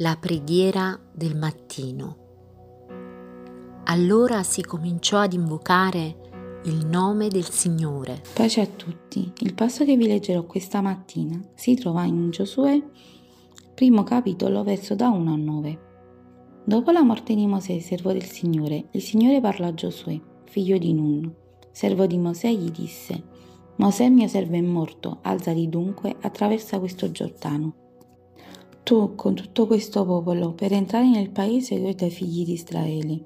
La preghiera del mattino. Allora si cominciò ad invocare il nome del Signore. Pace a tutti. Il passo che vi leggerò questa mattina si trova in Giosuè, primo capitolo, verso da 1 a 9. Dopo la morte di Mosè, servo del Signore, il Signore parlò a Giosuè, figlio di Nun. Servo di Mosè gli disse, Mosè mio servo è morto, alzati dunque, attraversa questo Giordano tu con tutto questo popolo per entrare nel paese che ho dai figli di Israele.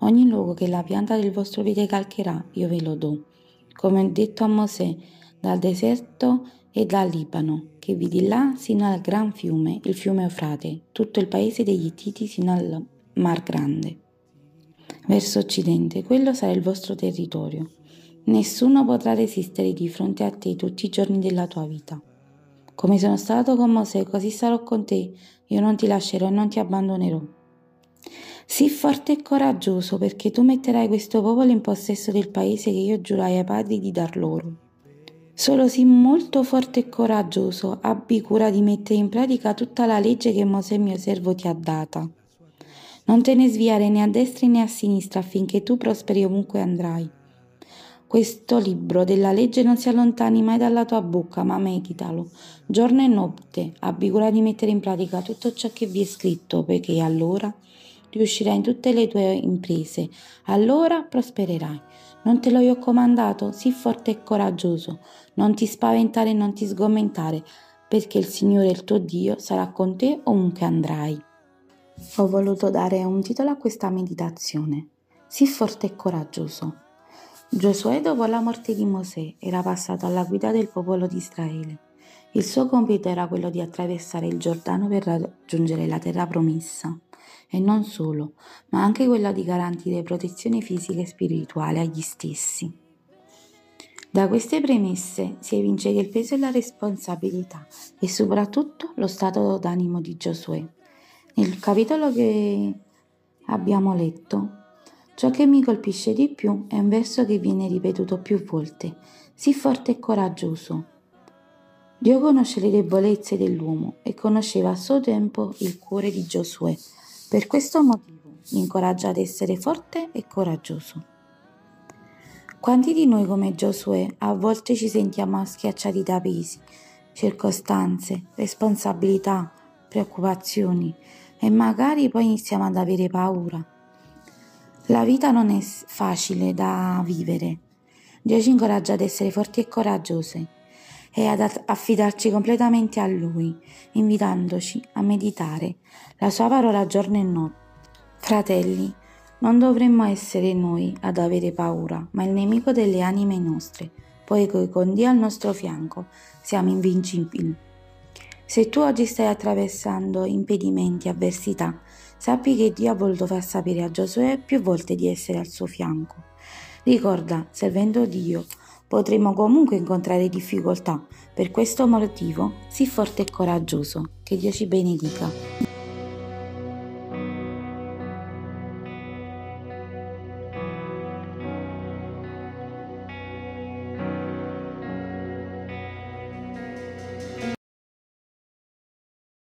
Ogni luogo che la pianta del vostro piede calcherà, io ve lo do, come ho detto a Mosè, dal deserto e dal Libano, che vidi là sino al gran fiume, il fiume Eufrate, tutto il paese degli Ittiti sino al Mar Grande. Verso occidente, quello sarà il vostro territorio. Nessuno potrà resistere di fronte a te tutti i giorni della tua vita. Come sono stato con Mosè, così sarò con te. Io non ti lascerò e non ti abbandonerò. Sii forte e coraggioso, perché tu metterai questo popolo in possesso del paese che io giurai ai padri di dar loro. Solo sii molto forte e coraggioso, abbi cura di mettere in pratica tutta la legge che Mosè mio servo ti ha data. Non te ne sviare né a destra né a sinistra affinché tu prosperi ovunque andrai. Questo libro della legge non si allontani mai dalla tua bocca, ma meditalo giorno e notte. Abbi cura di mettere in pratica tutto ciò che vi è scritto, perché allora riuscirai in tutte le tue imprese. Allora prospererai. Non te lo ho comandato? Sii forte e coraggioso. Non ti spaventare e non ti sgomentare, perché il Signore il tuo Dio sarà con te ovunque andrai. Ho voluto dare un titolo a questa meditazione. Sii forte e coraggioso. Giosuè dopo la morte di Mosè era passato alla guida del popolo di Israele. Il suo compito era quello di attraversare il Giordano per raggiungere la terra promessa e non solo, ma anche quello di garantire protezione fisica e spirituale agli stessi. Da queste premesse si evince che il peso e la responsabilità e soprattutto lo stato d'animo di Giosuè. Nel capitolo che abbiamo letto Ciò che mi colpisce di più è un verso che viene ripetuto più volte. Sii forte e coraggioso. Dio conosce le debolezze dell'uomo e conosceva a suo tempo il cuore di Giosuè. Per questo motivo mi incoraggia ad essere forte e coraggioso. Quanti di noi come Giosuè a volte ci sentiamo schiacciati da pesi, circostanze, responsabilità, preoccupazioni e magari poi iniziamo ad avere paura la vita non è facile da vivere. Dio ci incoraggia ad essere forti e coraggiose e ad affidarci completamente a Lui, invitandoci a meditare la Sua parola giorno e notte. Fratelli, non dovremmo essere noi ad avere paura, ma il nemico delle anime nostre, poiché con Dio al nostro fianco siamo invincibili. Se tu oggi stai attraversando impedimenti, avversità, sappi che Dio ha voluto far sapere a Giosuè più volte di essere al suo fianco. Ricorda, servendo Dio, potremo comunque incontrare difficoltà. Per questo motivo, sii forte e coraggioso. Che Dio ci benedica.